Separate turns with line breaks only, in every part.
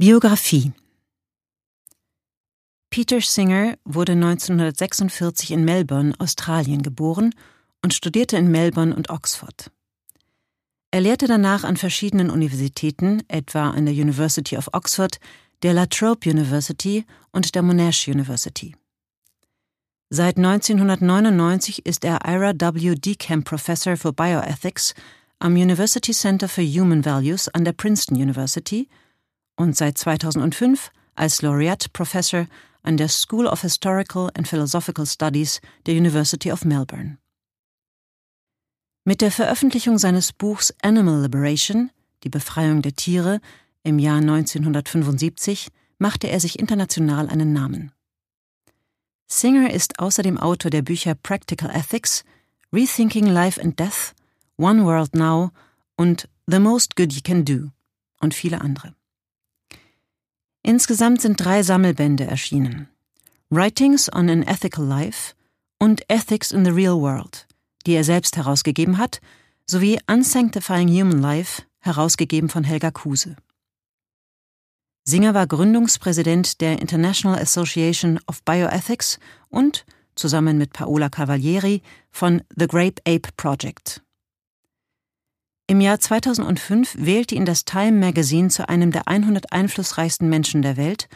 Biografie Peter Singer wurde 1946 in Melbourne, Australien geboren und studierte in Melbourne und Oxford. Er lehrte danach an verschiedenen Universitäten, etwa an der University of Oxford, der La Trobe University und der Monash University. Seit 1999 ist er Ira W. Decamp Professor for Bioethics am University Center for Human Values an der Princeton University und seit 2005 als Laureate Professor an der School of Historical and Philosophical Studies der University of Melbourne. Mit der Veröffentlichung seines Buchs Animal Liberation, die Befreiung der Tiere, im Jahr 1975 machte er sich international einen Namen. Singer ist außerdem Autor der Bücher Practical Ethics, Rethinking Life and Death, One World Now und The Most Good You Can Do und viele andere. Insgesamt sind drei Sammelbände erschienen. Writings on an Ethical Life und Ethics in the Real World, die er selbst herausgegeben hat, sowie Unsanctifying Human Life, herausgegeben von Helga Kuse. Singer war Gründungspräsident der International Association of Bioethics und, zusammen mit Paola Cavalieri, von The Grape Ape Project. Im Jahr 2005 wählte ihn das Time Magazine zu einem der 100 einflussreichsten Menschen der Welt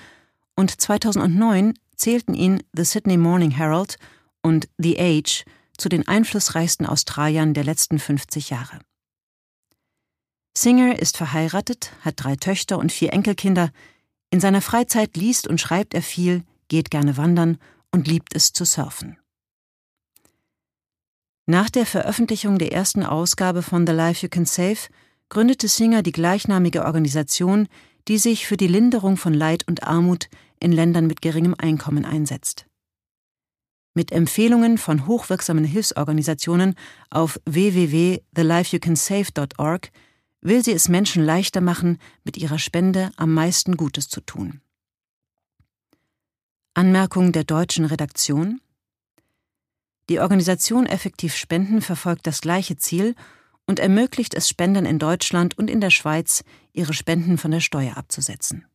und 2009 zählten ihn The Sydney Morning Herald und The Age zu den einflussreichsten Australiern der letzten 50 Jahre. Singer ist verheiratet, hat drei Töchter und vier Enkelkinder. In seiner Freizeit liest und schreibt er viel, geht gerne wandern und liebt es zu surfen. Nach der Veröffentlichung der ersten Ausgabe von The Life You Can Save gründete Singer die gleichnamige Organisation, die sich für die Linderung von Leid und Armut in Ländern mit geringem Einkommen einsetzt. Mit Empfehlungen von hochwirksamen Hilfsorganisationen auf www.thelifeyoucansave.org will sie es Menschen leichter machen, mit ihrer Spende am meisten Gutes zu tun. Anmerkung der deutschen Redaktion die Organisation Effektiv Spenden verfolgt das gleiche Ziel und ermöglicht es Spendern in Deutschland und in der Schweiz, ihre Spenden von der Steuer abzusetzen